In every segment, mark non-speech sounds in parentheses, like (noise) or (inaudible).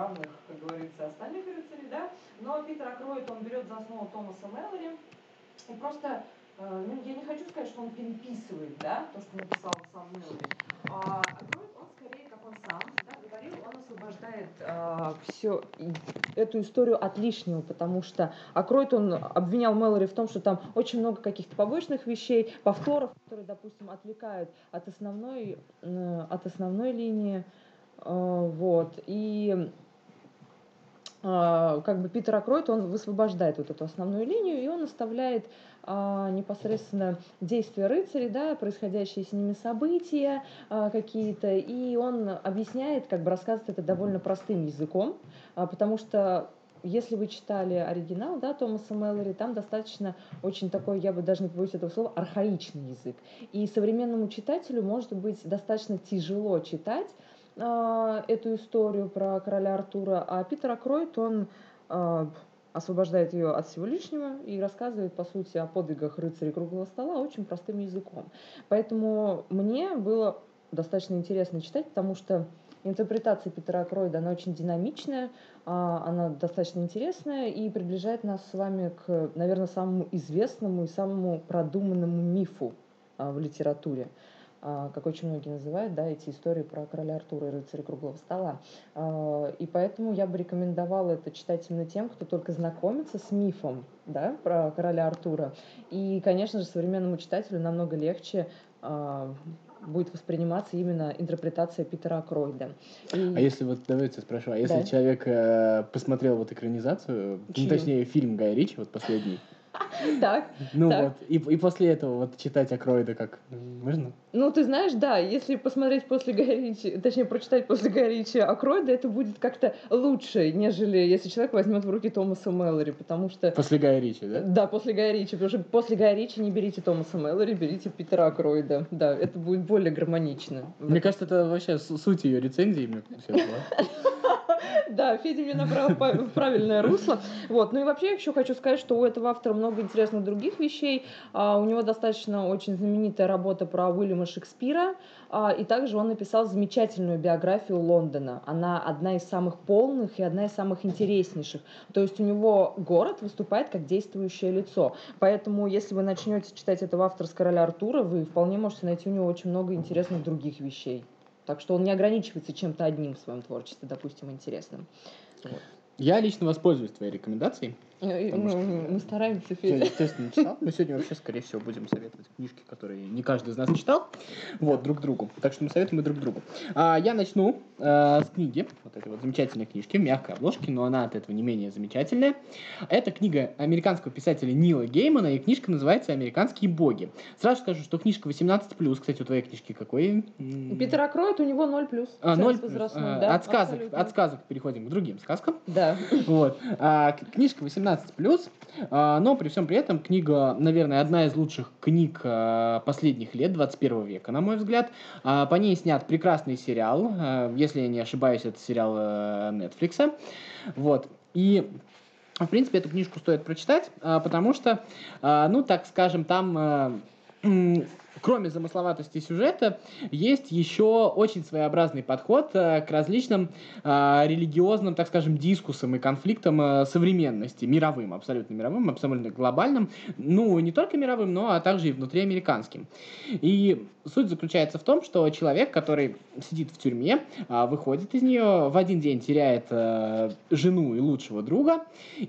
равных, как говорится, остальных рыцарей, да, но Питер Акроид, он берет за основу Томаса Мэлори, и просто, э, ну, я не хочу сказать, что он переписывает, да, то, что написал сам Мэлори, а Акроид, он скорее, как он сам, да, говорил, он освобождает э, все, эту историю от лишнего, потому что Акроид, он обвинял Мэлори в том, что там очень много каких-то побочных вещей, повторов, которые, допустим, отвлекают от основной, э, от основной линии, э, вот, и как бы Питер Акройт, он высвобождает вот эту основную линию, и он оставляет а, непосредственно действия рыцарей, да, происходящие с ними события а, какие-то, и он объясняет, как бы рассказывает это довольно простым языком, а, потому что если вы читали оригинал, да, Томаса Мэллори, там достаточно очень такой, я бы даже не побоюсь этого слова, архаичный язык. И современному читателю может быть достаточно тяжело читать, э, эту историю про короля Артура, а Питер Акройт, он э, освобождает ее от всего лишнего и рассказывает, по сути, о подвигах рыцарей круглого стола очень простым языком. Поэтому мне было достаточно интересно читать, потому что интерпретация Питера Акройда, она очень динамичная, она достаточно интересная и приближает нас с вами к, наверное, самому известному и самому продуманному мифу в литературе. А, как очень многие называют, да, эти истории про короля Артура и рыцаря круглого стола. А, и поэтому я бы рекомендовала это читать именно тем, кто только знакомится с мифом, да, про короля Артура. И, конечно же, современному читателю намного легче а, будет восприниматься именно интерпретация Питера Кройда. И... А если вот, давайте спрошу, а если да. человек э, посмотрел вот экранизацию, ну, точнее, фильм Гая Ричи, вот последний, (laughs) Так. Ну так. вот, и, и после этого вот читать Акроида как можно? Ну, ты знаешь, да, если посмотреть после Горичи, точнее, прочитать после Горичи Акроида, это будет как-то лучше, нежели если человек возьмет в руки Томаса Мэллори, потому что... После Гая Ричи, да? Да, после Гая Ричи, потому что после Гая Ричи не берите Томаса Мэллори, берите Питера Акроида. Да, это будет более гармонично. Мне кажется, это вообще суть ее рецензии. Мне (laughs) Да, Федя меня направил в правильное русло. Вот. Ну и вообще я еще хочу сказать, что у этого автора много интересных других вещей. А, у него достаточно очень знаменитая работа про Уильяма Шекспира. А, и также он написал замечательную биографию Лондона. Она одна из самых полных и одна из самых интереснейших. То есть у него город выступает как действующее лицо. Поэтому, если вы начнете читать этого автора с короля Артура, вы вполне можете найти у него очень много интересных других вещей. Так что он не ограничивается чем-то одним в своем творчестве, допустим, интересным. Вот. Я лично воспользуюсь твоей рекомендацией. Ну, что... мы стараемся, Федя. Я, естественно, не читал. Мы сегодня вообще, скорее всего, будем советовать книжки, которые не каждый из нас читал. Вот, друг другу. Так что мы советуем и друг другу. А, я начну э, с книги. Вот этой вот замечательной книжки в мягкой обложке, но она от этого не менее замечательная. Это книга американского писателя Нила Геймана, и книжка называется «Американские боги». Сразу скажу, что книжка 18+. Кстати, у твоей книжки какой? Питер Акроид, у него 0+. А, 0+. А, да, от, сказок, от сказок переходим к другим сказкам. Да. Вот. А, книжка 18 18+, а, но при всем при этом книга, наверное, одна из лучших книг а, последних лет 21 века, на мой взгляд. А, по ней снят прекрасный сериал, если я не ошибаюсь, это сериал э, Netflix. Вот. И в принципе, эту книжку стоит прочитать, потому что, ну, так скажем, там кроме замысловатости сюжета, есть еще очень своеобразный подход э, к различным э, религиозным, так скажем, дискуссам и конфликтам э, современности, мировым, абсолютно мировым, абсолютно глобальным, ну, не только мировым, но а также и внутриамериканским. И суть заключается в том, что человек, который сидит в тюрьме, выходит из нее, в один день теряет жену и лучшего друга,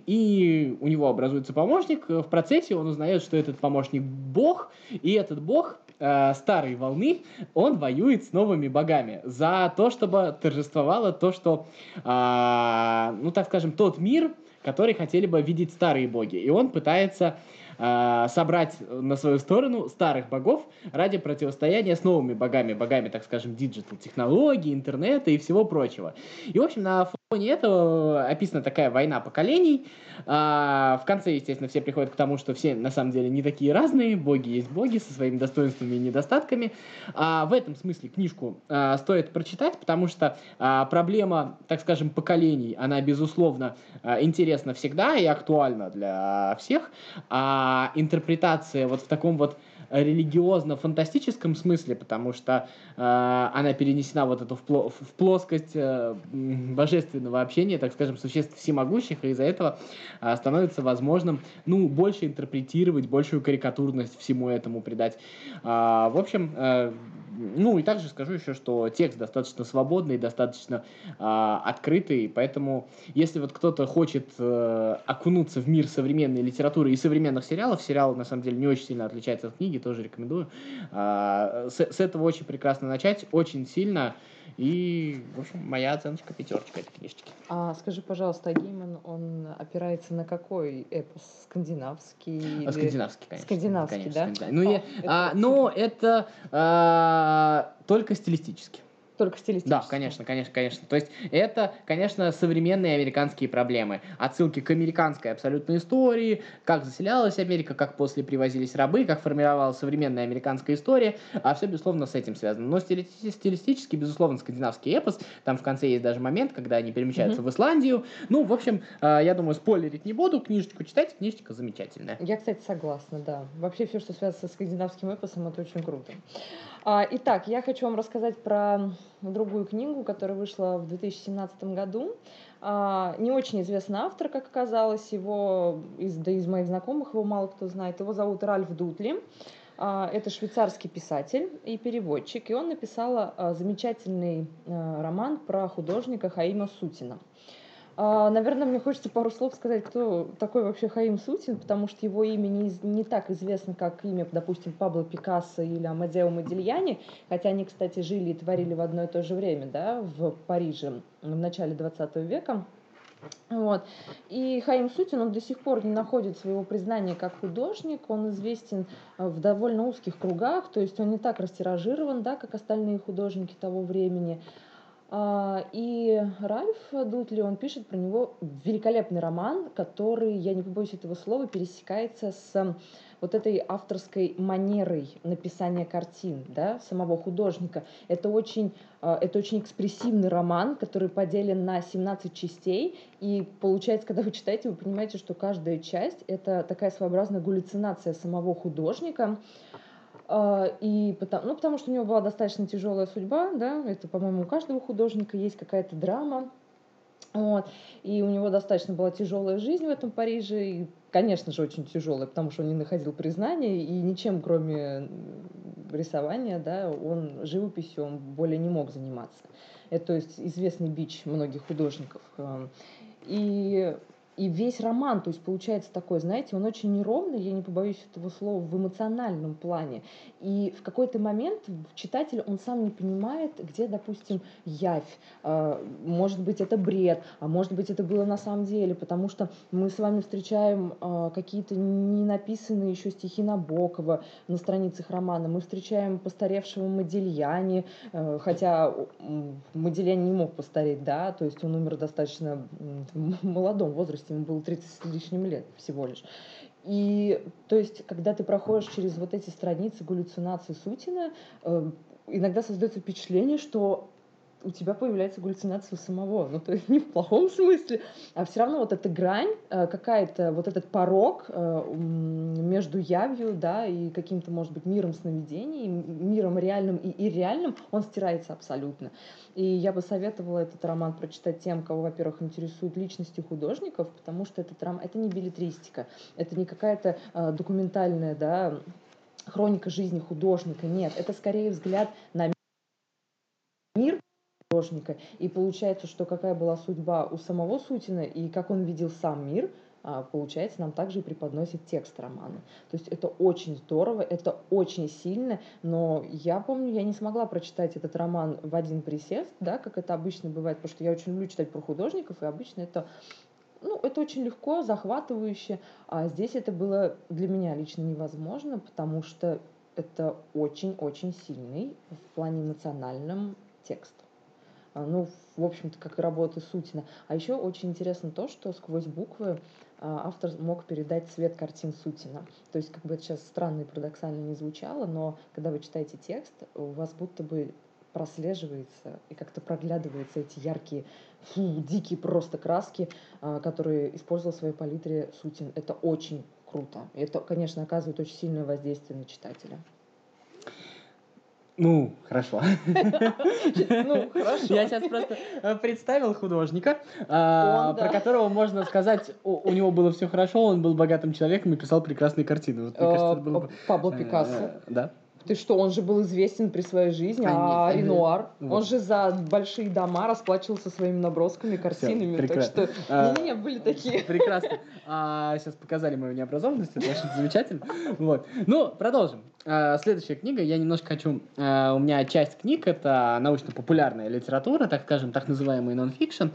и у него образуется помощник, в процессе он узнает, что этот помощник бог, и этот бог э, старой волны, он воюет с новыми богами за то, чтобы торжествовало то, что, э, ну так скажем, тот мир, который хотели бы видеть старые боги. И он пытается э, собрать на свою сторону старых богов ради противостояния с новыми богами, богами, так скажем, digital технологий, интернета и всего прочего. И, в общем, на фоне этого описана такая война поколений. А, в конце, естественно, все приходят к тому, что все на самом деле не такие разные, боги есть боги со своими достоинствами и недостатками. А, в этом смысле книжку а, стоит прочитать, потому что а, проблема, так скажем, поколений, она, безусловно, а, интересна всегда и актуальна для всех. А интерпретация вот в таком вот религиозно-фантастическом смысле, потому что э, она перенесена вот эту в, пло в плоскость э, божественного общения, так скажем, существ всемогущих, и из-за этого э, становится возможным, ну, больше интерпретировать, большую карикатурность всему этому придать. Э, в общем, э, ну и также скажу еще, что текст достаточно свободный, достаточно э, открытый, поэтому если вот кто-то хочет э, окунуться в мир современной литературы и современных сериалов, сериал на самом деле не очень сильно отличается от книги, тоже рекомендую. Э, с, с этого очень прекрасно начать, очень сильно. И, в общем, моя оценочка пятерочка этой книжечки. А скажи, пожалуйста, Гейман, он опирается на какой эпос? Скандинавский? Или... Скандинавский, конечно. Скандинавский, конечно, да? Скандинавский. Ну, О, я, это а, но это а, только стилистически. Только стилистически. Да, конечно, конечно, конечно. То есть это, конечно, современные американские проблемы. Отсылки к американской абсолютной истории, как заселялась Америка, как после привозились рабы, как формировалась современная американская история. А все, безусловно, с этим связано. Но стилистически, безусловно, скандинавский эпос. Там в конце есть даже момент, когда они перемещаются mm-hmm. в Исландию. Ну, в общем, а, я думаю, спойлерить не буду. Книжечку читайте, книжечка замечательная. Я, кстати, согласна, да. Вообще все, что связано с скандинавским эпосом, это очень круто. А, итак, я хочу вам рассказать про другую книгу, которая вышла в 2017 году. А, не очень известный автор, как оказалось, его из, да из моих знакомых его мало кто знает. Его зовут Ральф Дутли. А, это швейцарский писатель и переводчик, и он написал замечательный роман про художника Хаима Сутина. А, наверное, мне хочется пару слов сказать, кто такой вообще Хаим Сутин, потому что его имя не, не так известно, как имя, допустим, Пабло Пикассо или Амадео Модильяни, хотя они, кстати, жили и творили в одно и то же время, да, в Париже в начале 20 века. Вот. И Хаим Сутин, он до сих пор не находит своего признания как художник, он известен э, в довольно узких кругах, то есть он не так растиражирован, да, как остальные художники того времени. А, и Ральф Дутли, он пишет про него великолепный роман, который, я не побоюсь этого слова, пересекается с вот этой авторской манерой написания картин, да, самого художника. Это очень, а, это очень экспрессивный роман, который поделен на 17 частей, и получается, когда вы читаете, вы понимаете, что каждая часть — это такая своеобразная галлюцинация самого художника, и потому, ну, потому что у него была достаточно тяжелая судьба, да, это, по-моему, у каждого художника есть какая-то драма, вот. И у него достаточно была тяжелая жизнь в этом Париже, и, конечно же, очень тяжелая, потому что он не находил признания, и ничем, кроме рисования, да, он живописью он более не мог заниматься. Это, то есть, известный бич многих художников. И и весь роман, то есть получается такой, знаете, он очень неровный, я не побоюсь этого слова, в эмоциональном плане. И в какой-то момент читатель, он сам не понимает, где, допустим, явь. А, может быть, это бред, а может быть, это было на самом деле, потому что мы с вами встречаем а, какие-то не написанные еще стихи Набокова на страницах романа, мы встречаем постаревшего Модельяне, а, хотя Модельяне не мог постареть, да, то есть он умер достаточно в молодом возрасте, ему было 30 с лишним лет всего лишь. И то есть, когда ты проходишь через вот эти страницы галлюцинации Сутина, э, иногда создается впечатление, что у тебя появляется галлюцинация самого. Ну, то есть (laughs) не в плохом смысле, а все равно вот эта грань, э, какая-то, вот этот порог э, между явью, да, и каким-то, может быть, миром сновидений, миром реальным и ирреальным, он стирается абсолютно. И я бы советовала этот роман прочитать тем, кого, во-первых, интересуют личности художников, потому что этот роман, это не билетристика, это не какая-то э, документальная, да, хроника жизни художника, нет, это скорее взгляд на художника. И получается, что какая была судьба у самого Сутина и как он видел сам мир, а, получается, нам также и преподносит текст романа. То есть это очень здорово, это очень сильно, но я помню, я не смогла прочитать этот роман в один присест, да, как это обычно бывает, потому что я очень люблю читать про художников, и обычно это ну, это очень легко, захватывающе, а здесь это было для меня лично невозможно, потому что это очень-очень сильный в плане эмоциональном текст. А, ну, в общем-то, как и работы Сутина. А еще очень интересно то, что сквозь буквы а, автор мог передать цвет картин Сутина. То есть, как бы это сейчас странно и парадоксально не звучало, но когда вы читаете текст, у вас будто бы прослеживается и как-то проглядываются эти яркие, фу, дикие просто краски, а, которые использовал в своей палитре Сутин. Это очень круто. И это, конечно, оказывает очень сильное воздействие на читателя. Ну, хорошо. (laughs) Ну, хорошо. Я сейчас просто э, представил художника, да. про которого можно сказать, у него было все хорошо, он был богатым человеком и писал прекрасные картины. Э, Пабло э, Пикассо. Да. Ты что, он же был известен при своей жизни, а Конечно. Ренуар, он Вот. же за большие дома расплачивался своими набросками, картинами, так прекрасно. что А, не-не-не, были такие. (laughs) Прекрасно. А, сейчас показали мою необразованность, это очень замечательно. Вот. Ну, продолжим. А, следующая книга, я немножко хочу... а, у меня часть книг — это научно-популярная литература, так скажем, так называемый нон-фикшн.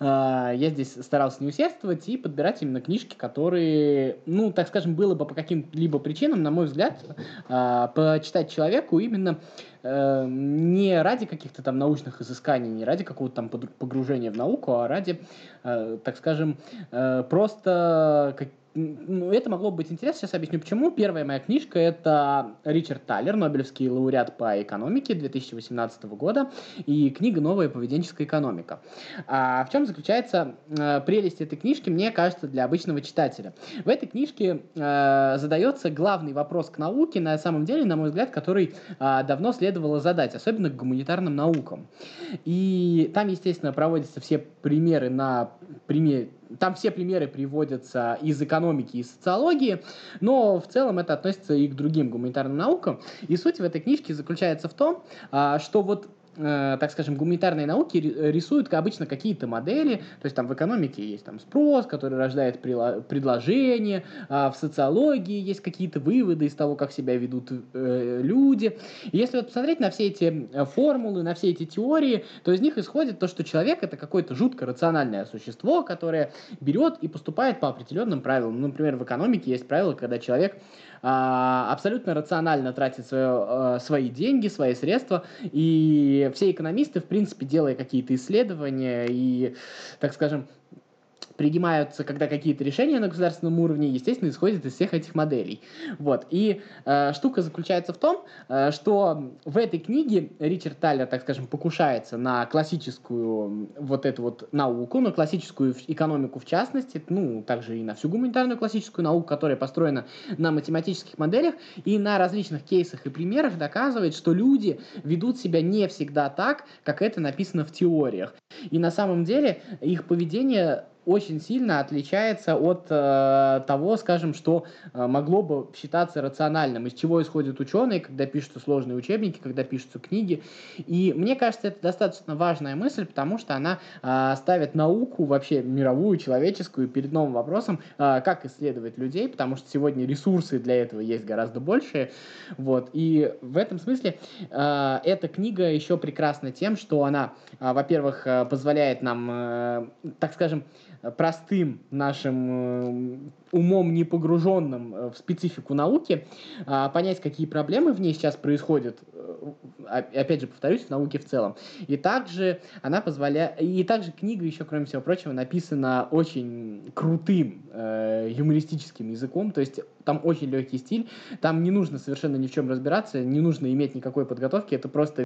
А, я здесь старался не усердствовать и подбирать именно книжки, которые, ну, так скажем, было бы по каким-либо причинам, на мой взгляд, а, почитать человеку именно э, не ради каких-то там научных изысканий, не ради какого-то там погружения в науку, а ради, э, так скажем, э, просто как- ну, это могло бы быть интересно, сейчас объясню почему. Первая моя книжка это Ричард Таллер, Нобелевский лауреат по экономике 2018 года, и книга «Новая поведенческая экономика». А в чем заключается э, прелесть этой книжки, мне кажется, для обычного читателя? В этой книжке э, задается главный вопрос к науке, на самом деле, на мой взгляд, который а, давно следовало задать, особенно к гуманитарным наукам. И там, естественно, проводятся все примеры на примере там все примеры приводятся из экономики и социологии, но в целом это относится и к другим гуманитарным наукам. И суть в этой книжке заключается в том, а, что вот э, так скажем, гуманитарные науки ри- рисуют обычно какие-то модели, то есть там в экономике есть там спрос, который рождает предложение, а в социологии есть какие-то выводы из того, как себя ведут э, люди. И если вот посмотреть на все эти э, формулы, на все эти теории, то из них исходит то, что человек это какое-то жутко рациональное существо, которое берет и поступает по определенным правилам. Например, в экономике есть правило, когда человек абсолютно рационально тратит свое, э, свои деньги, свои средства, и все экономисты, в принципе, делая какие-то исследования и, так скажем, принимаются, когда какие-то решения на государственном уровне, естественно, исходят из всех этих моделей. Вот. И э, штука заключается в том, э, что в этой книге Ричард Тайлер, так скажем, покушается на классическую вот эту вот науку, на классическую экономику в частности, ну, также и на всю гуманитарную классическую науку, которая построена на математических моделях и на различных кейсах и примерах доказывает, что люди ведут себя не всегда так, как это написано в теориях. И на самом деле их поведение очень сильно отличается от э, того, скажем, что э, могло бы считаться рациональным, из чего исходят ученые, когда пишутся сложные учебники, когда пишутся книги. И мне кажется, это достаточно важная мысль, потому что она э, ставит науку, вообще мировую, человеческую, перед новым вопросом, э, как исследовать людей, потому что сегодня ресурсы для этого есть гораздо большие. Вот. И в этом смысле э, эта книга еще прекрасна тем, что она, э, во-первых, э, позволяет нам, э, так скажем, простым нашим э, умом не погруженным э, в специфику науки, а, понять, какие проблемы в ней сейчас происходят, э, опять же, повторюсь, в науке в целом. И также она позволяет... И также книга еще, кроме всего прочего, написана очень крутым э, юмористическим языком, то есть там очень легкий стиль, там не нужно совершенно ни в чем разбираться, не нужно иметь никакой подготовки, это просто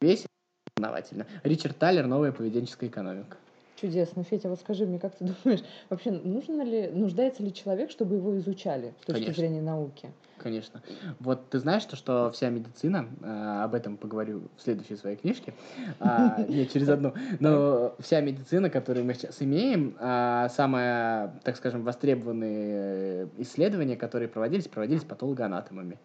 весело, познавательно. Ричард Тайлер «Новая поведенческая экономика». Чудесно. Федя, вот скажи мне, как ты (laughs) думаешь, вообще нужно ли, нуждается ли человек, чтобы его изучали с точки Конечно. зрения науки? Конечно. Вот ты знаешь, то, что вся медицина, э, об этом поговорю в следующей своей книжке, (laughs) а, нет, через одну, но вся медицина, которую мы сейчас имеем, а, самое, так скажем, востребованные э, исследования, которые проводились, проводились патологоанатомами.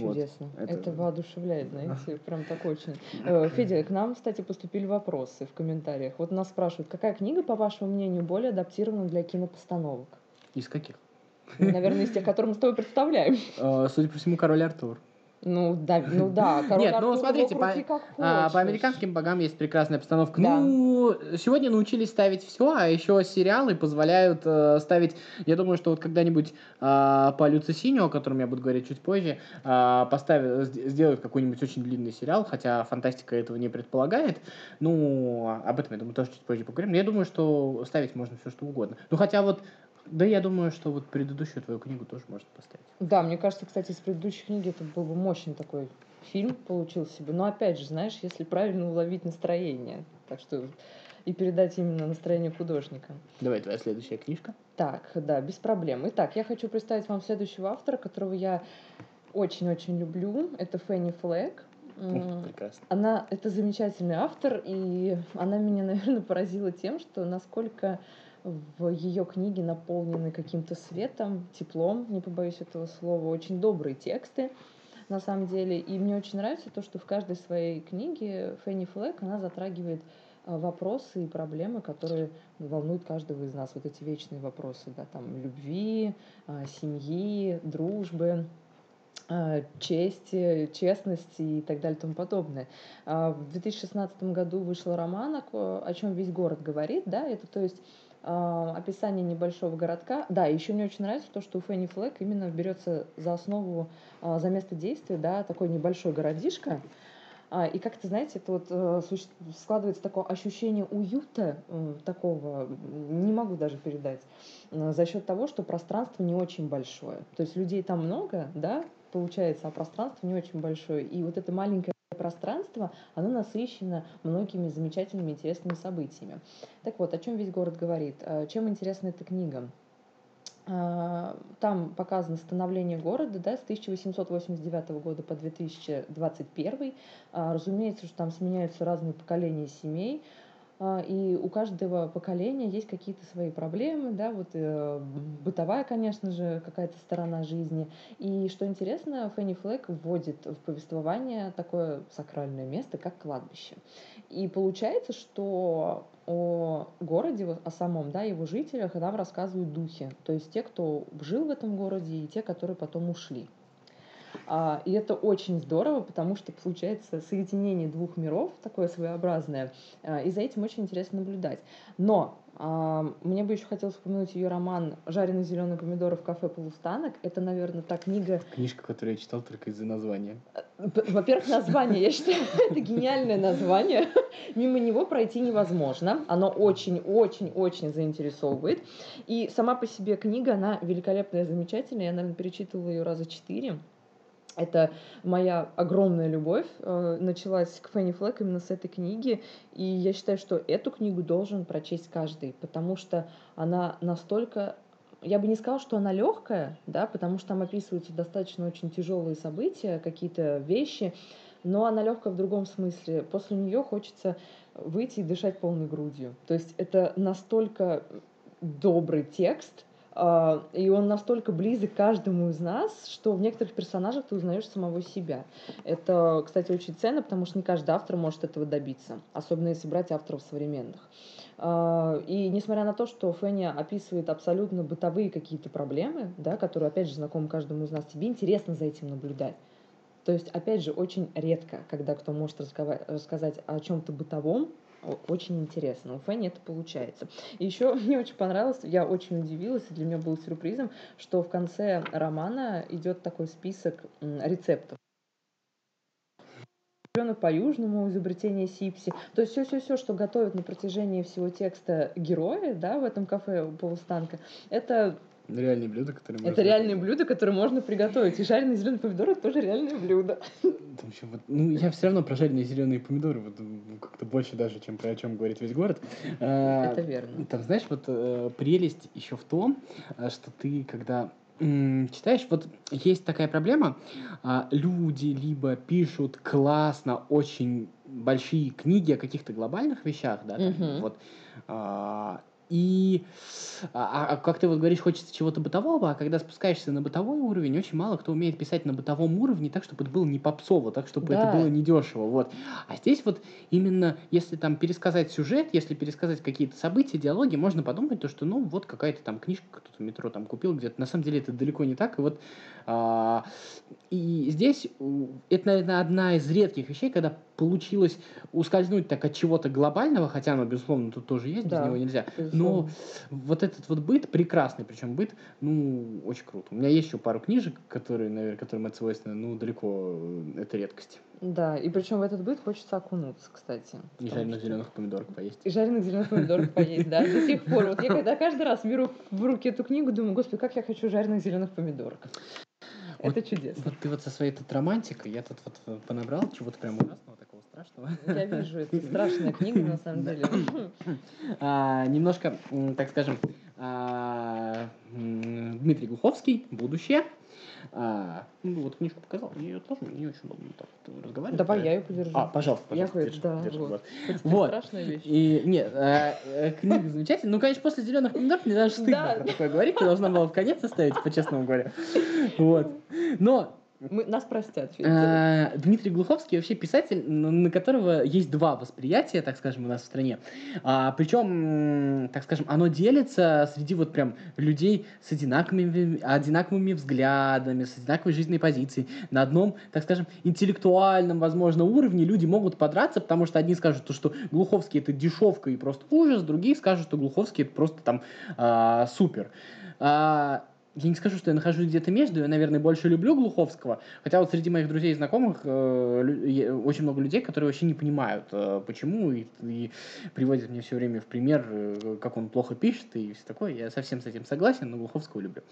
Вот. Чудесно. это- Это... воодушевляет, знаете, (laughs) прям так очень. Э, Федя, к нам, кстати, поступили вопросы в комментариях. Вот нас спрашивают, какая книга, по вашему мнению, более адаптирована для кинопостановок? Из каких? Наверное, из тех, которые мы с тобой представляем. (laughs) Э, Судя по всему, король Артур. Ну да, ну да. (laughs) Король Нет, ну, Артур, его смотрите, по- А, по американским богам есть прекрасная обстановка. Да. Ну, сегодня научились ставить все, а еще сериалы позволяют э, ставить. Я думаю, что вот когда-нибудь э, по Люцисиню, о котором я буду говорить чуть позже, э, поставят, сд- сделают какой-нибудь очень длинный сериал, хотя фантастика этого не предполагает. Ну, об этом, я думаю, тоже чуть позже поговорим. Но я думаю, что ставить можно все, что угодно. Ну, хотя вот, да, я думаю, что вот предыдущую твою книгу тоже можно поставить. Да, мне кажется, кстати, из предыдущей книги это был бы мощный такой фильм получился бы. Но опять же, знаешь, если правильно уловить настроение. Так что и передать именно настроение художника. Давай, твоя следующая книжка. Так, да, без проблем. Итак, я хочу представить вам следующего автора, которого я очень-очень люблю. Это Фенни Флэг. прекрасно. Она, это замечательный автор, и она меня, (laughs) наверное, поразила тем, что насколько в ее книге наполнены каким-то светом, теплом, не побоюсь этого слова, очень добрые тексты на самом деле. И мне очень нравится то, что в каждой своей книге Фенни Флэк, она затрагивает а, вопросы и проблемы, которые волнуют каждого из нас. Вот эти вечные вопросы, да, там, любви, а, семьи, дружбы, а, чести, честности и так далее и тому подобное. В 2016 году вышел роман, о чем весь город говорит, да, это то есть описание небольшого городка. Да, еще мне очень нравится то, что у Фенни Флэк именно берется за основу, а, за место действия, да, такой небольшой городишко. А, и как-то, знаете, это вот э, складывается такое ощущение уюта такого, не могу даже передать, за счет того, что пространство не очень большое. То есть людей там много, да, получается, а пространство не очень большое. И вот это маленькое пространство, оно насыщено многими замечательными, интересными событиями. Так вот, о чем весь город говорит? Э, чем интересна эта книга? Э, там показано становление города да, с 1889 года по 2021. Э, разумеется, что там сменяются разные поколения семей, и у каждого поколения есть какие-то свои проблемы, да, вот э, бытовая, конечно же, какая-то сторона жизни. И что интересно, Фенни Флэк вводит в повествование такое сакральное место, как кладбище. И получается, что о городе, о самом, да, его жителях нам рассказывают духи. То есть те, кто жил в этом городе, и те, которые потом ушли. А, и это очень здорово, потому что получается соединение двух миров, такое своеобразное, а, и за этим очень интересно наблюдать. Но а, мне бы еще хотелось упомянуть ее роман «Жареный зеленый помидор в кафе полустанок». Это, наверное, та книга... Книжка, которую я читал только из-за названия. Во-первых, название. Я считаю, (laughs) это гениальное название. (laughs) Мимо него пройти невозможно. Оно очень-очень-очень заинтересовывает. И сама по себе книга, она великолепная, замечательная. Я, наверное, перечитывала ее раза четыре. Это моя огромная любовь э, началась к Фенни Флэк именно с этой книги. И я считаю, что эту книгу должен прочесть каждый, потому что она настолько я бы не сказала, что она легкая, да, потому что там описываются достаточно очень тяжелые события, какие-то вещи, но она легкая в другом смысле. После нее хочется выйти и дышать полной грудью. То есть это настолько добрый текст, и он настолько близок каждому из нас, что в некоторых персонажах ты узнаешь самого себя. Это, кстати, очень ценно, потому что не каждый автор может этого добиться, особенно если брать авторов современных. А, и несмотря на то, что Фенни описывает абсолютно бытовые какие-то проблемы, да, которые, опять же, знакомы каждому из нас, тебе интересно за этим наблюдать. То есть, опять же, очень редко, когда кто может рассказать о чем-то бытовом, очень интересно. У Фэнни это получается. И еще (laughs) мне очень понравилось, я очень удивилась, и для меня был сюрпризом, что в конце романа идет такой список рецептов по-южному, изобретение Сипси. То есть все-все-все, что готовят на протяжении всего текста герои, да, в этом кафе полустанка, это Реальные блюда, которые можно... Это реальные блюда, которые можно приготовить. И жареные зеленые помидоры тоже реальные блюда. Там еще вот, ну, я все равно про жареные зеленые помидоры вот, как-то больше даже, чем про о чем говорит весь город. А, Это верно. Там, знаешь, вот э, прелесть еще в том, э, что ты, когда читаешь, вот есть такая проблема, а, люди либо пишут классно, очень большие книги о каких-то глобальных вещах, да, там, угу. вот, а, и а, а как ты вот говоришь, хочется чего-то бытового, а когда спускаешься на бытовой уровень, очень мало кто умеет писать на бытовом уровне так, чтобы это было не попсово, так, чтобы да. это было недешево. Вот. А здесь вот именно, если там пересказать сюжет, если пересказать какие-то события, диалоги, можно подумать, то, что ну вот какая-то там книжка, кто-то в метро там купил где-то. На самом деле это далеко не так. И вот а, и здесь это, наверное, одна из редких вещей, когда получилось ускользнуть так от чего-то глобального, хотя оно, безусловно, тут тоже есть, да, без него нельзя. Безусловно. Но вот этот вот быт, прекрасный причем быт, ну, очень круто. У меня есть еще пару книжек, которые, наверное, которым это свойственно, ну, далеко э, это редкость. Да, и причем в этот быт хочется окунуться, кстати. И жареных что... зеленых помидорок поесть. И жареных зеленых помидорок поесть, да, до сих пор. Вот я когда каждый раз беру в руки эту книгу, думаю, господи, как я хочу жареных зеленых помидорок. Это чудесно. Вот ты вот со своей тут романтикой, я тут вот понабрал чего-то прям ужасного такого страшного. Я вижу, это страшная книга, на самом деле. (coughs) А, немножко, так скажем, а, Дмитрий Глуховский, «Будущее». А, ну, вот книжку показал, я ее тоже не очень удобно так вот разговаривать. Давай я ее подержу. А, пожалуйста, Я пожалуйста, говорю, держи, да, держи, вот. вот. Страшная вещь. И нет, э, э, книга замечательная. Ну, конечно, после зеленых помидоров мне даже стыдно Да. про такое говорить. Ты должна была в конец оставить, по-честному говоря. Вот. Но Мы, нас простят. Э, Дмитрий Глуховский вообще писатель, на которого есть два восприятия, так скажем, у нас в стране. А, причем, так скажем, оно делится среди вот прям людей с одинаковыми, одинаковыми взглядами, с одинаковой жизненной позицией. На одном, так скажем, интеллектуальном, возможно, уровне люди могут подраться, потому что одни скажут, то, что Глуховский это дешевка и просто ужас, другие скажут, что Глуховский это просто там а, супер. А, я не скажу, что я нахожусь где-то между, я, наверное, больше люблю Глуховского, хотя вот среди моих друзей и знакомых э, очень много людей, которые вообще не понимают, э, почему, и, и приводят мне все время в пример, э, как он плохо пишет и все такое. Я совсем с этим согласен, но Глуховского люблю.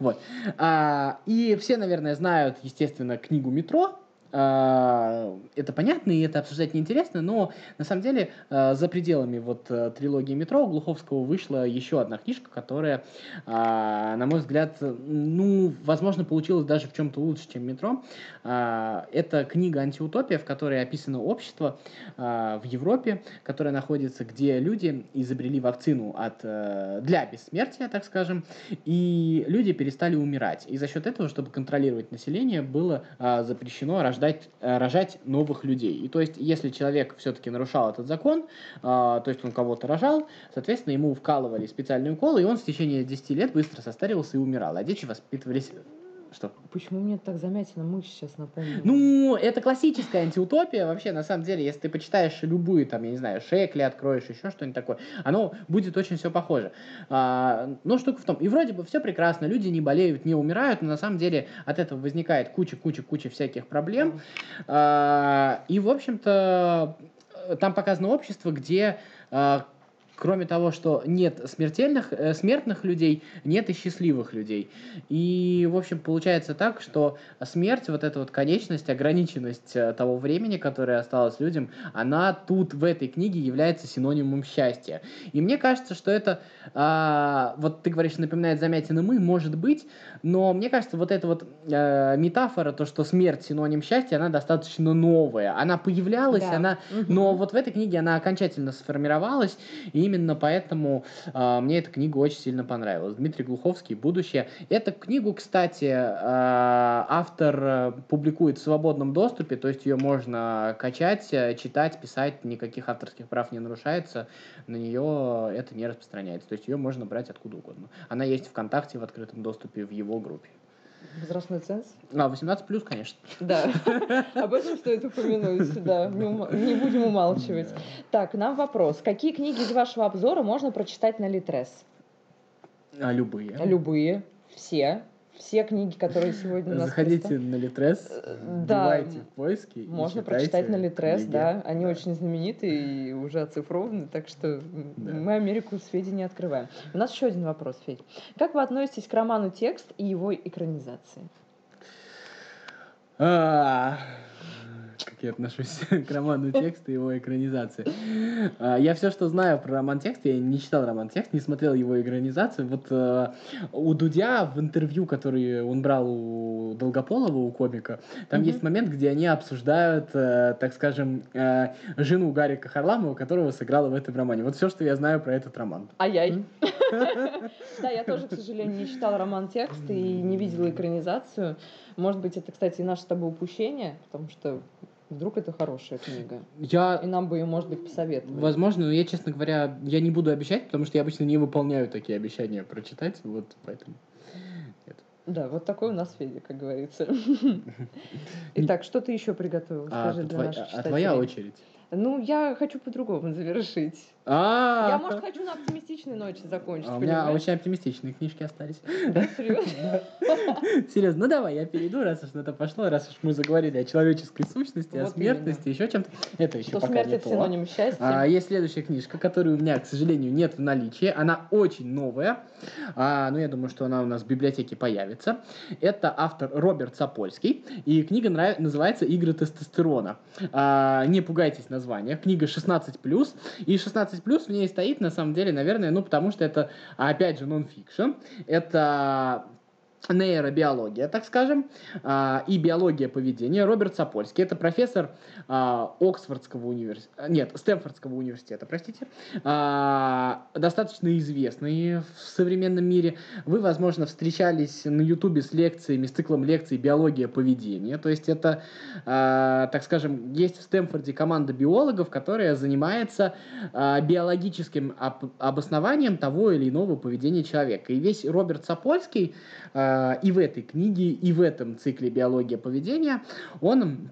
Вот. А, и все, наверное, знают, естественно, книгу «Метро», это понятно, и это обсуждать неинтересно, но на самом деле э, за пределами вот э, трилогии «Метро» у Глуховского вышла еще одна книжка, которая, а, на мой взгляд, ну, возможно, получилась даже в чем-то лучше, чем «Метро». А, Это книга «Антиутопия», в которой описано общество а, в Европе, которое находится, где люди изобрели вакцину от, э, для бессмертия, так скажем, и люди перестали умирать. И за счет этого, чтобы контролировать население, было а, запрещено рождать, а, рожать новых людей. И то есть, если человек все-таки нарушал этот закон, а, то есть он кого-то рожал, соответственно, ему вкалывали специальные уколы, и он в течение 10 лет быстро состаривался и умирал. А дети воспитывались... Что? Почему мне так замятина мышь сейчас напомнила? Ну, это классическая антиутопия. Вообще, на самом деле, если ты почитаешь любую, там, я не знаю, Шекли откроешь, еще что-нибудь такое, оно будет очень все похоже. А, но штука в том, и вроде бы все прекрасно, люди не болеют, не умирают, но на самом деле от этого возникает куча-куча-куча всяких проблем. А, и, в общем-то, там показано общество, где а, кроме того, что нет смертельных, э, смертных людей, нет и счастливых людей. И, в общем, получается так, что смерть, вот эта вот конечность, ограниченность э, того времени, которое осталось людям, она тут, в этой книге, является синонимом счастья. И мне кажется, что это, а, вот ты говоришь, напоминает замятина мы, может быть, но мне кажется, вот эта вот э, метафора, то, что смерть синоним счастья, она достаточно новая. Она появлялась, Да. она но вот в этой книге она окончательно сформировалась, и именно поэтому а, мне эта книга очень сильно понравилась. Дмитрий Глуховский «Будущее». Эту книгу, кстати, а, автор э, публикует в свободном доступе, то есть ее можно качать, э, читать, писать, никаких авторских прав не нарушается, на нее это не распространяется. То есть ее можно брать откуда угодно. Она есть ВКонтакте в открытом доступе в его группе. Возрастной ценз? А, 18 плюс, конечно. Да. (laughs) Об этом стоит упомянуть, да. Не будем умалчивать. Так, нам вопрос. Какие книги из вашего обзора можно прочитать на Литрес? А любые. Любые. Все. Все книги, которые сегодня у нас Заходите представлены. на Литрес, Э, да, в поиски Можно прочитать на Литрес, книги. да. Они очень знаменитые и уже оцифрованы, так что Да. мы Америку с Федей не открываем. У нас еще один вопрос, Федь. Как вы относитесь к роману «Текст» и его экранизации? А, Как я отношусь (laughs) к роману текста и его экранизации. А, Я все, что знаю про роман текст, я не читал роман текст, не смотрел его экранизацию. Вот э, у Дудя в интервью, который он брал у Долгополова, у комика, там Мгм. есть момент, где они обсуждают, э, так скажем, э, жену Гарика Харламова, которого сыграла в этом романе. Вот все, что я знаю про этот роман. Ай-яй. (laughs) Да, я тоже, к сожалению, не читала роман «Текст» и не видела экранизацию. Может быть, это, кстати, и наше с тобой упущение, потому что вдруг это хорошая книга. Я И нам бы ее, может быть, посоветовали. Возможно, но я, честно говоря, я не буду обещать, потому что я обычно не выполняю такие обещания прочитать, вот поэтому. Да, вот такой у нас Федя, как говорится. (laughs) Итак, что ты еще приготовил? А, Скажи для наших а твоя читателей. очередь. Ну, я хочу по-другому завершить. А, Я, может, хочу на оптимистичной ноте закончить, а у меня очень оптимистичные книжки остались. Серьезно? (laughs) Ну давай, я перейду, раз уж на это пошло, раз уж мы заговорили о человеческой сущности, о смертности, еще чем-то. Это еще пока смерть это то. синоним счастья. А, есть следующая книжка, которую у меня, к сожалению, нет в наличии. Она очень новая. А, ну, я думаю, что она у нас в библиотеке появится. Это автор Роберт Сапольский. И книга называется «Игры тестостерона». Не пугайтесь названия. Книга 16+. И 16+, в ней стоит, на самом деле, наверное, ну, потому что это, опять же, нон-фикшн. Это нейробиология, так скажем, а, и биология поведения. Роберт Сапольский, это профессор а, Оксфордского университета, нет, Стэнфордского университета, простите, а, достаточно известный в современном мире. Вы, возможно, встречались на Ютубе с лекциями, с циклом лекций «Биология поведения». То есть это, так скажем, есть в Стэнфорде команда биологов, которая занимается биологическим об- обоснованием того или иного поведения человека. И весь Роберт Сапольский и в этой книге, и в этом цикле «Биология поведения» он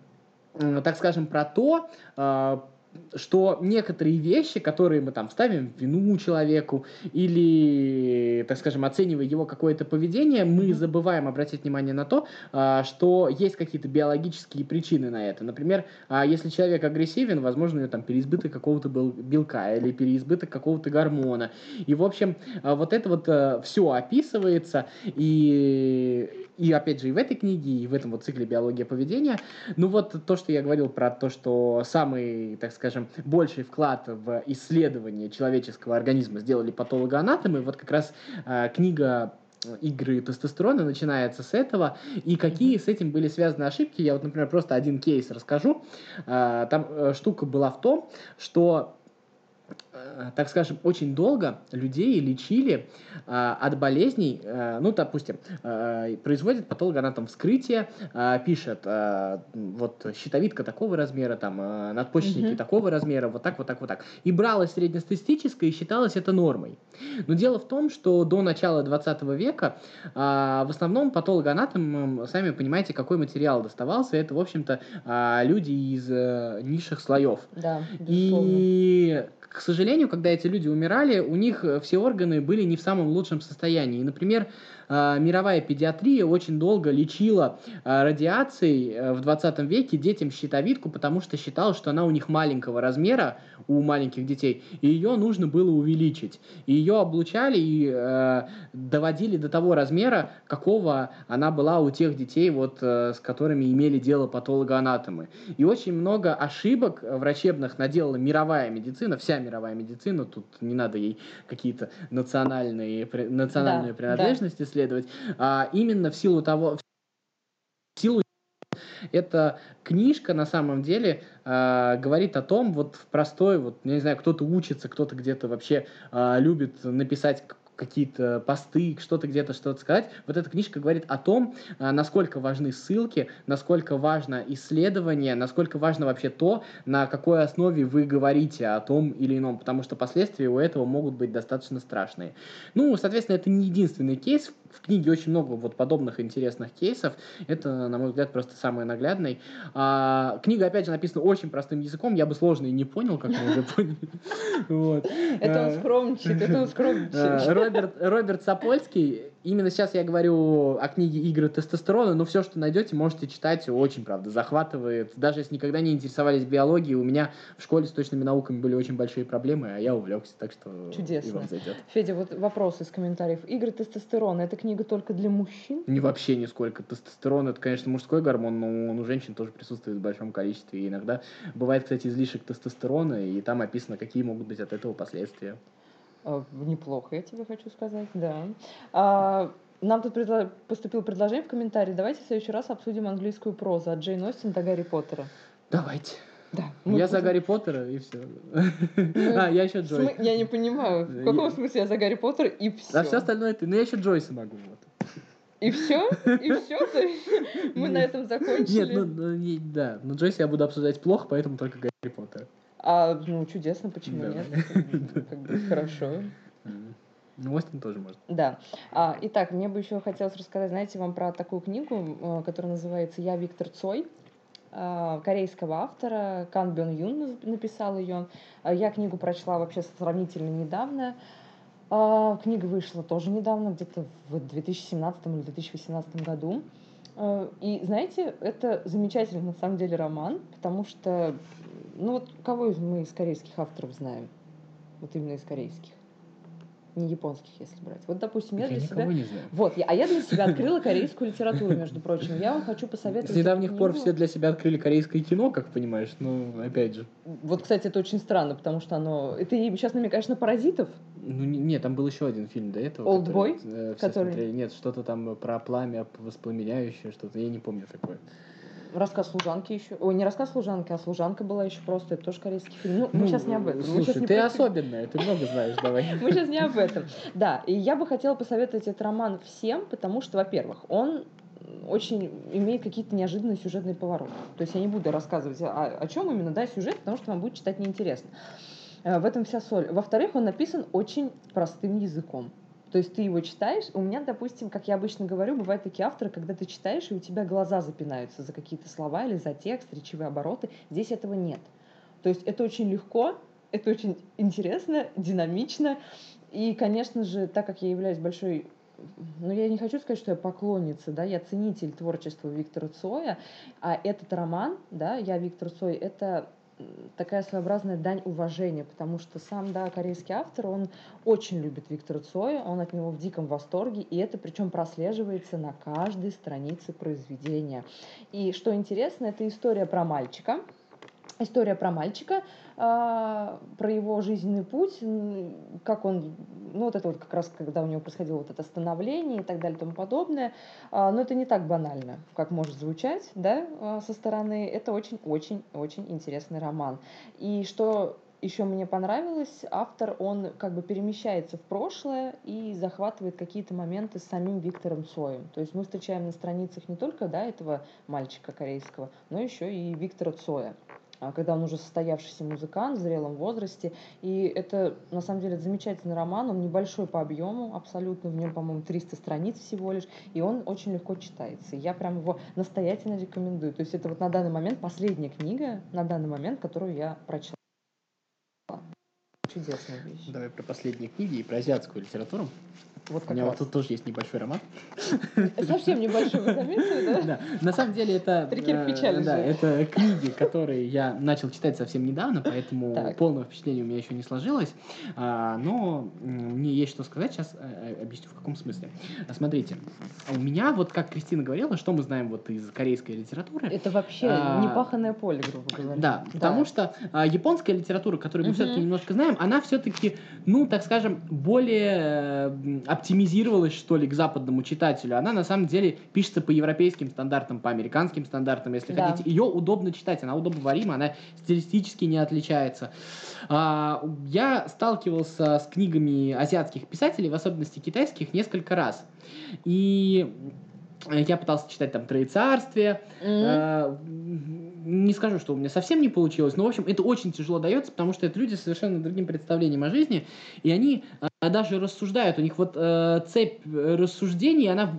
м, так скажем, про то, а, что некоторые вещи, которые мы там ставим вину человеку или, так скажем, оценивая его какое-то поведение, мы забываем обратить внимание на то, а, что есть какие-то биологические причины на это. Например, а, если человек агрессивен, возможно, у него там переизбыток какого-то бел- белка или переизбыток какого-то гормона. И, в общем, а, вот это вот все описывается, и, и опять же и в этой книге, и в этом вот цикле «Биология поведения». Ну вот то, что я говорил про то, что самый, так скажем, больший вклад в исследование человеческого организма сделали патологоанатомы, вот как раз а, книга игры тестостерона начинается с этого, и какие с этим были связаны ошибки, я вот, например, просто один кейс расскажу. А, Там э, штука была в том, что э, так скажем, очень долго людей лечили а, от болезней, э, ну, допустим, э, производит патологоанатом вскрытие, э, пишет, э, вот щитовидка такого размера, там, э, надпочечники Мгм. такого размера, вот так, вот так, вот так. И бралось среднестатистическое и считалось это нормой. Но дело в том, что до начала 20 века а, в основном патологоанатомам, сами понимаете, какой материал доставался, это, в общем-то, а, люди из э, низших слоев. Да, безусловно. И, к сожалению, когда эти люди умирали, у них э, все органы были не в самом лучшем состоянии. И, например, мировая педиатрия очень долго лечила э, радиацией э, в 20 веке детям щитовидку, потому что считалось, что она у них маленького размера, у маленьких детей, и ее нужно было увеличить. И ее облучали и э, доводили до того размера, какого она была у тех детей, вот, э, с которыми имели дело патологоанатомы. И очень много ошибок врачебных наделала мировая медицина, вся мировая медицина, тут не надо ей какие-то национальные, национальную Да, принадлежность исследовать, а именно в силу того, в силу эта книжка на самом деле э, говорит о том, вот в простой, вот, я не знаю, кто-то учится, кто-то где-то вообще э, любит написать какие-то посты, что-то где-то что-то сказать. Вот эта книжка говорит о том, а, насколько важны ссылки, насколько важно исследование, насколько важно вообще то, на какой основе вы говорите о том или ином, потому что последствия у этого могут быть достаточно страшные. Ну, соответственно, это не единственный кейс. В книге очень много вот подобных интересных кейсов. Это, на мой взгляд, просто самый наглядный. А, книга, опять же, написана очень простым языком. Я бы сложно и не понял, как вы уже поняли. (laughs) Это он А, скромничает, это он скромничает. Роберт, Роберт Сапольский, именно сейчас я говорю о книге «Игры тестостерона», но все, что найдете, можете читать, очень, правда, захватывает. Даже если никогда не интересовались биологией, у меня в школе с точными науками были очень большие проблемы, а я увлекся, так что и Чудесно. вам зайдет. Федя, вот вопрос из комментариев. Игры тестостерона. Это книга только для мужчин? Не вообще нисколько. Тестостерон это, конечно, мужской гормон, но он у женщин тоже присутствует в большом количестве. И иногда бывает, кстати, излишек тестостерона, и там описано, какие могут быть от этого последствия. А, Неплохо, я тебе хочу сказать, да. А, нам тут предло- поступило предложение в комментарии. Давайте в следующий раз обсудим английскую прозу от Джейн Остин до Гарри Поттера. Давайте. Да. я за Гарри Поттера и все. (laughs) А, я еще Джой. смы- Я не понимаю, в Я- каком смысле я за Гарри Поттера и все. А все остальное ты. Ну, я еще Джойса могу. Вот. И все? И все? Мы на этом закончили. Нет, ну, ну, да. Но Джойса я буду обсуждать плохо, поэтому только Гарри Поттер. А, ну, чудесно, почему Давай. нет? Как бы (laughs) хорошо. Ну, Остин тоже может. Да. А, итак, мне бы еще хотелось рассказать, знаете, вам про такую книгу, э, которая называется «Я Виктор Цой». а, корейского автора Кан Бён Юн написал ее. Я книгу прочла вообще сравнительно недавно. А, книга вышла тоже недавно, где-то в 2017 или 2018 году. А, и знаете, это замечательный на самом деле роман, потому что, ну вот кого из мы из корейских авторов знаем? Вот именно из корейских не японских, если брать. Вот, допустим, я, я для себя... не знаю. Вот, я, а я для (laughs) себя открыла корейскую литературу, между прочим. Я вам хочу посоветовать... С недавних пор все для себя открыли корейское кино, как понимаешь, ну, опять же. Вот, кстати, это очень странно, потому что оно... Ты сейчас намекаешь на «Паразитов»? Ну, нет, там был еще один фильм до этого. «Олдбой»? Который, э, который... Смотрели. Нет, что-то там про пламя воспламеняющее, что-то, я не помню такое. Рассказ служанки еще. Ой, не рассказ служанки, а служанка была еще просто. Это тоже корейский фильм. Ну, ну мы сейчас не об этом. Слушай, ты про... особенная, ты много знаешь, давай. (laughs) Мы сейчас не об этом. Да, и я бы хотела посоветовать этот роман всем, потому что, во-первых, он очень имеет какие-то неожиданные сюжетные повороты. То есть я не буду рассказывать о, о чем именно, да, сюжет, потому что вам будет читать неинтересно. Э, в этом вся соль. Во-вторых, он написан очень простым языком. То есть ты его читаешь, у меня, допустим, как я обычно говорю, бывают такие авторы, когда ты читаешь, и у тебя глаза запинаются за какие-то слова или за текст, речевые обороты. Здесь этого нет. То есть это очень легко, это очень интересно, динамично. И, конечно же, так как я являюсь большой ну, я не хочу сказать, что я поклонница, да, я ценитель творчества Виктора Цоя, а этот роман, да, я Виктор Цой, это такая своеобразная дань уважения, потому что сам, да, корейский автор, он очень любит Виктора Цоя, он от него в диком восторге, и это причем прослеживается на каждой странице произведения. И что интересно, это история про мальчика, история про мальчика, а, про его жизненный путь, как он, ну вот это вот как раз, когда у него происходило вот это становление и так далее и тому подобное. А, но это не так банально, как может звучать, да, а, со стороны. Это очень-очень-очень интересный роман. И что еще мне понравилось, автор, он как бы перемещается в прошлое и захватывает какие-то моменты с самим Виктором Цоем. То есть мы встречаем на страницах не только да, этого мальчика корейского, но еще и Виктора Цоя. А, когда он уже состоявшийся музыкант в зрелом возрасте. И это, на самом деле, замечательный роман. Он небольшой по объему абсолютно. В нем, по-моему, 300 страниц всего лишь. И он очень легко читается. Я прям его настоятельно рекомендую. То есть это вот на данный момент последняя книга, на данный момент, которую я прочла. Чудесная вещь. Давай про последние книги и про азиатскую литературу. Вот У меня вот тут тоже есть небольшой роман. Совсем небольшой, вы заметили, да? Да. На самом деле это... Три кирпича э, Да, это книги, которые я начал читать совсем недавно, поэтому полного впечатления у меня еще не сложилось. А, Но мне есть что сказать, сейчас э, объясню в каком смысле. А, Смотрите, у меня, вот как Кристина говорила, что мы знаем вот из корейской литературы, Это вообще А, непаханное поле, грубо говоря. да, потому что японская литература, которую мы все-таки немножко знаем, она все-таки, ну, так скажем, более э, оптимизировалась, что ли, к западному читателю. Она на самом деле пишется по европейским стандартам, по американским стандартам, если Да. хотите. Ее удобно читать, она удобоварима, она стилистически не отличается. А, я сталкивался с книгами азиатских писателей, в особенности китайских, несколько раз. И я пытался читать там «Троецарствие», Мгм. Не скажу, что у меня совсем не получилось, но, в общем, это очень тяжело дается, потому что это люди с совершенно другим представлением о жизни, и они э, даже рассуждают, у них вот э, цепь э, рассуждений, она,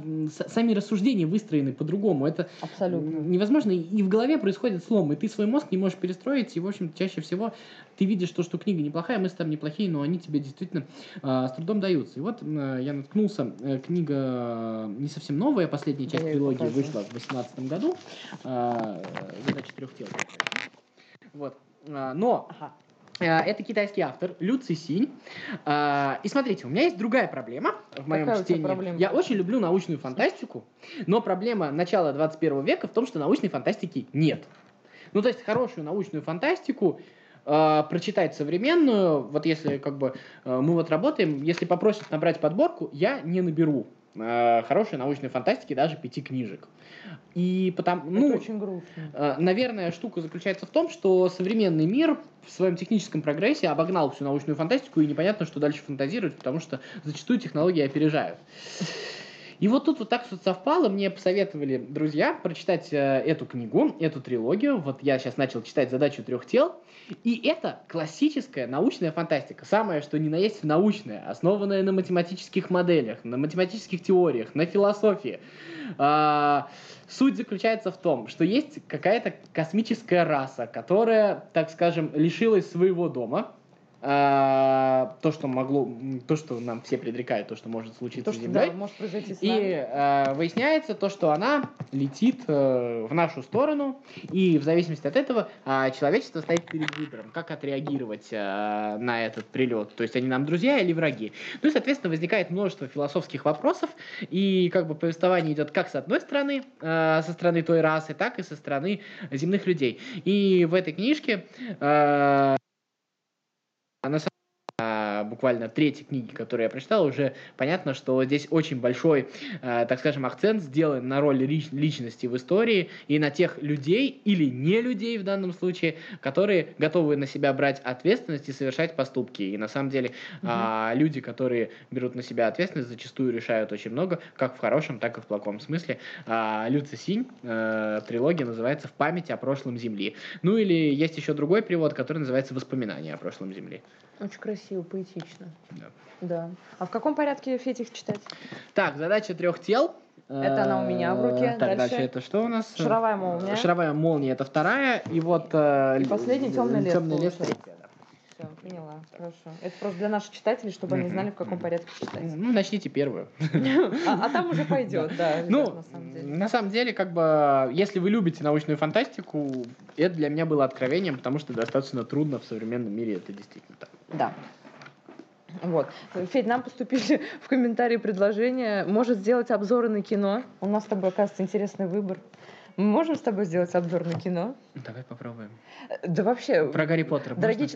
сами рассуждения выстроены по-другому, это Абсолютно. невозможно, и в голове происходит слом, и ты свой мозг не можешь перестроить, и, в общем, чаще всего ты видишь то, что книга неплохая, мысли там неплохие, но они тебе действительно э, с трудом даются. И вот э, я наткнулся, э, книга э, не совсем новая, последняя Да, часть я трилогии вышла в 2018 году, э, «Задача трех тел». Вот. А, Но Ага. э, это китайский автор Люци Синь. А, И смотрите, у меня есть другая проблема в моем Какая чтении. проблема? Я очень люблю научную фантастику, но проблема начала 21 века в том, что научной фантастики нет. Ну, то есть хорошую научную фантастику э, прочитать современную, вот если как бы э, мы вот работаем, если попросят набрать подборку, я не наберу хорошей научной фантастики даже пяти книжек. И потому, ну, это очень грустно. Э, Наверное, штука заключается в том, что современный мир в своем техническом прогрессе обогнал всю научную фантастику, и непонятно, что дальше фантазировать, потому что зачастую технологии опережают. И вот тут вот так вот совпало, мне посоветовали друзья прочитать э, эту книгу, эту трилогию. Вот я сейчас начал читать «Задачу трех тел», и это классическая научная фантастика. Самое, что ни на есть научная, основанная на математических моделях, на математических теориях, на философии. А, суть заключается в том, что есть какая-то космическая раса, которая, так скажем, лишилась своего дома, а, то, что могло, то, что нам все предрекают, то, что может случиться То, с Землей. да, может произойти с И нами. э, выясняется то, что она летит э, в нашу сторону, и в зависимости от этого э, человечество стоит перед выбором, как отреагировать э, на этот прилет. То есть они нам друзья или враги. Ну и, соответственно, возникает множество философских вопросов, и как бы повествование идет как с одной стороны, э, со стороны той расы, так и со стороны земных людей. И в этой книжке э, на самом буквально третьей книги, которую я прочитал, уже понятно, что здесь очень большой, э, так скажем, акцент сделан на роль лич- личности в истории и на тех людей или не людей в данном случае, которые готовы на себя брать ответственность и совершать поступки. И на самом деле а, люди, которые берут на себя ответственность, зачастую решают очень много, как в хорошем, так и в плохом смысле. А, Люци Синь, э, трилогия называется «В память о прошлом Земли». Ну или есть еще другой перевод, который называется «Воспоминания о прошлом Земли». Очень красиво, поэтично. Да. Да. А в каком порядке, Федь, их читать? Так, задача трех тел. Это она у меня в руке. Э, Так, Дальше. дальше это что у нас? Шаровая молния. Шаровая молния это вторая. И вот... э, И последний «Темный лес» Темный лес получается. третья. Все, поняла. Хорошо. Это просто для наших читателей, чтобы они знали, в каком порядке читать. Ну, начните первую. (laughs) А а там уже пойдет, да, Ну, на самом деле. на самом деле, как бы, если вы любите научную фантастику, это для меня было откровением, потому что достаточно трудно в современном мире это действительно так. Да. Вот. Федь, нам поступили (laughs) в комментарии предложения. Может сделать обзоры на кино. У нас с тобой, оказывается, интересный выбор. Мы можем с тобой сделать обзор на кино? Давай попробуем. Э, Да вообще, Про Гарри Поттера дорогие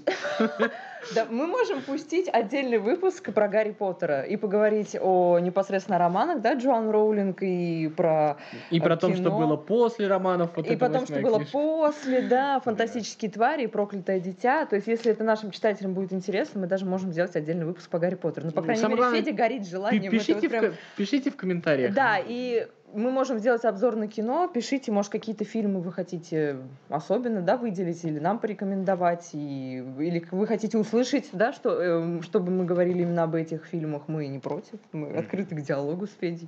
(laughs) Да, мы можем пустить отдельный выпуск про Гарри Поттера и поговорить о непосредственно романах, да, Джоан Роулинг, и про И про то, что было после романов. Вот и потом, что было после, да, фантастические твари и проклятое дитя. То есть, если это нашим читателям будет интересно, мы даже можем сделать отдельный выпуск по Гарри Поттеру. Ну, по Ну, крайней самое мере, главное, Федя горит желанием. это Пишите, вот прям- в, ко- пишите в комментариях. Да, и мы можем сделать обзор на кино. Пишите, может, какие-то фильмы вы хотите особенно, да, выделить или нам порекомендовать, и, или вы хотите услышать, да, что, эм, чтобы мы говорили именно об этих фильмах. Мы не против, мы Мгм. открыты к диалогу с Федей.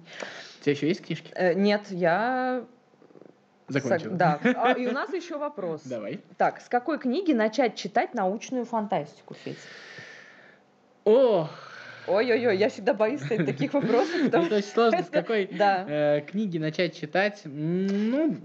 У тебя еще есть книжки? Э, нет, я... Закончил. Сог- Да. А, и у нас (laughs) еще вопрос. Давай. Так, с какой книги начать читать научную фантастику, Федь? О, Ой-ой-ой, я всегда боюсь таких вопросов, это очень сложно. С какой э, книги начать читать? Ну,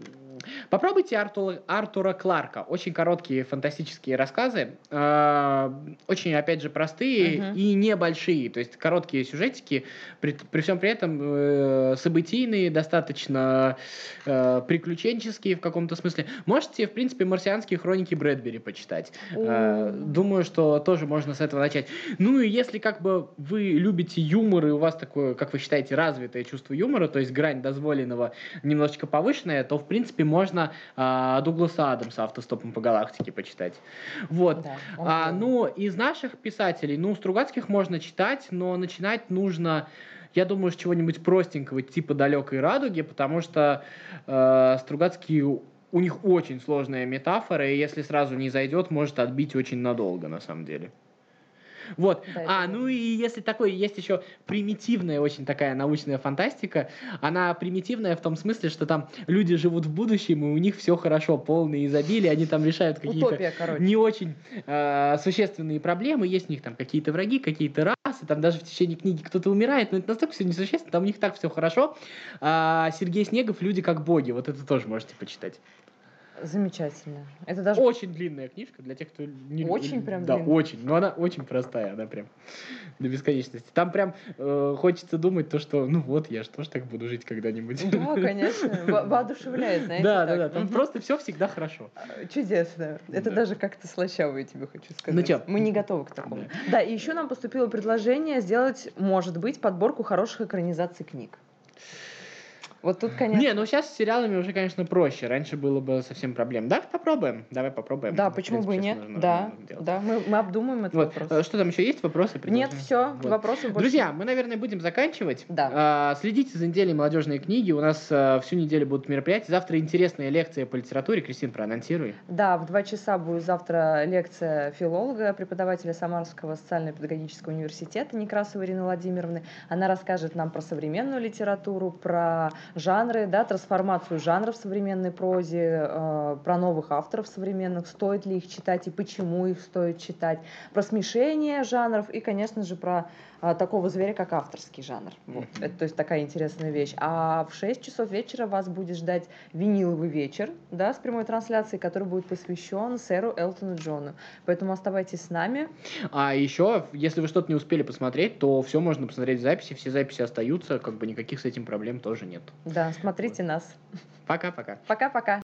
попробуйте Артура, Артура Кларка. Очень короткие фантастические рассказы. э, Очень, опять же, простые Мгм. и небольшие. То есть короткие сюжетики, при, при всем при этом э, событийные, достаточно э, приключенческие в каком-то смысле. Можете, в принципе, марсианские хроники Брэдбери почитать. Э. Думаю, что тоже можно с этого начать. Ну и если как бы вы любите юмор и у вас такое, как вы считаете, развитое чувство юмора, то есть грань дозволенного немножечко повышенная, то в принципе можно а, Дугласа Адамса автостопом по галактике почитать. Вот. Да, он А, ну, из наших писателей, ну, Стругацких можно читать, но начинать нужно, я думаю, с чего-нибудь простенького, типа «Далекой радуги», потому что э, Стругацкие, у них очень сложная метафора, и если сразу не зайдет, может отбить очень надолго, на самом деле. (laughs) Вот. Да, а, ну и если такой, есть еще примитивная очень такая научная фантастика. Она примитивная в том смысле, что там люди живут в будущем, и у них все хорошо, полное изобилие, они там решают какие-то не очень э, существенные проблемы. Есть у них там какие-то враги, какие-то расы, там даже в течение книги кто-то умирает, но это настолько все несущественно, там у них так все хорошо. А Сергей Снегов «Люди как боги», вот это тоже можете почитать. Замечательно. Это даже Очень длинная книжка для тех, кто не Очень прям Да, длинная? очень. Но она очень простая, она прям до бесконечности. Там прям э, хочется думать то, что ну вот, я же тоже так буду жить когда-нибудь. Да, (laughs) конечно. Во- Воодушевляет, знаете. Да, да, так. да. Там просто все всегда хорошо. А, Чудесно. Это Да. даже как-то слащаво, я тебе хочу сказать. Ну чё? Мы не готовы к такому. Да, и еще нам поступило предложение сделать, может быть, подборку хороших экранизаций книг. Вот тут, конечно... Не, ну сейчас с сериалами уже, конечно, проще. Раньше было бы совсем проблем. Да, попробуем. Давай попробуем. Да, почему бы и нет? Да, делать. да, мы, мы обдумаем этот Вот. вопрос. э, Что там еще есть? Вопросы? Нет, предложения? все, Вот. вопросов больше Друзья, мы, наверное, будем заканчивать. Да. А, Следите за неделей молодежной книги. У нас а, всю неделю будут мероприятия. Завтра интересная лекция по литературе. Кристин, проанонсируй. Да, в два часа будет завтра лекция филолога, преподавателя Самарского социально-педагогического университета Некрасовой Ирины Владимировны. Она расскажет нам про современную литературу, про жанры, да, трансформацию жанров в современной прозе, э, про новых авторов современных, стоит ли их читать и почему их стоит читать, про смешение жанров и, конечно же, про а, такого зверя, как авторский жанр. Вот. Мгм. Это, то есть такая интересная вещь. А в 6 часов вечера вас будет ждать виниловый вечер, да, с прямой трансляцией, который будет посвящен сэру Элтону Джону. Поэтому оставайтесь с нами. А еще, если вы что-то не успели посмотреть, то все можно посмотреть в записи. Все записи остаются. Как бы никаких с этим проблем тоже нет. Да, смотрите нас. Пока-пока. Пока-пока.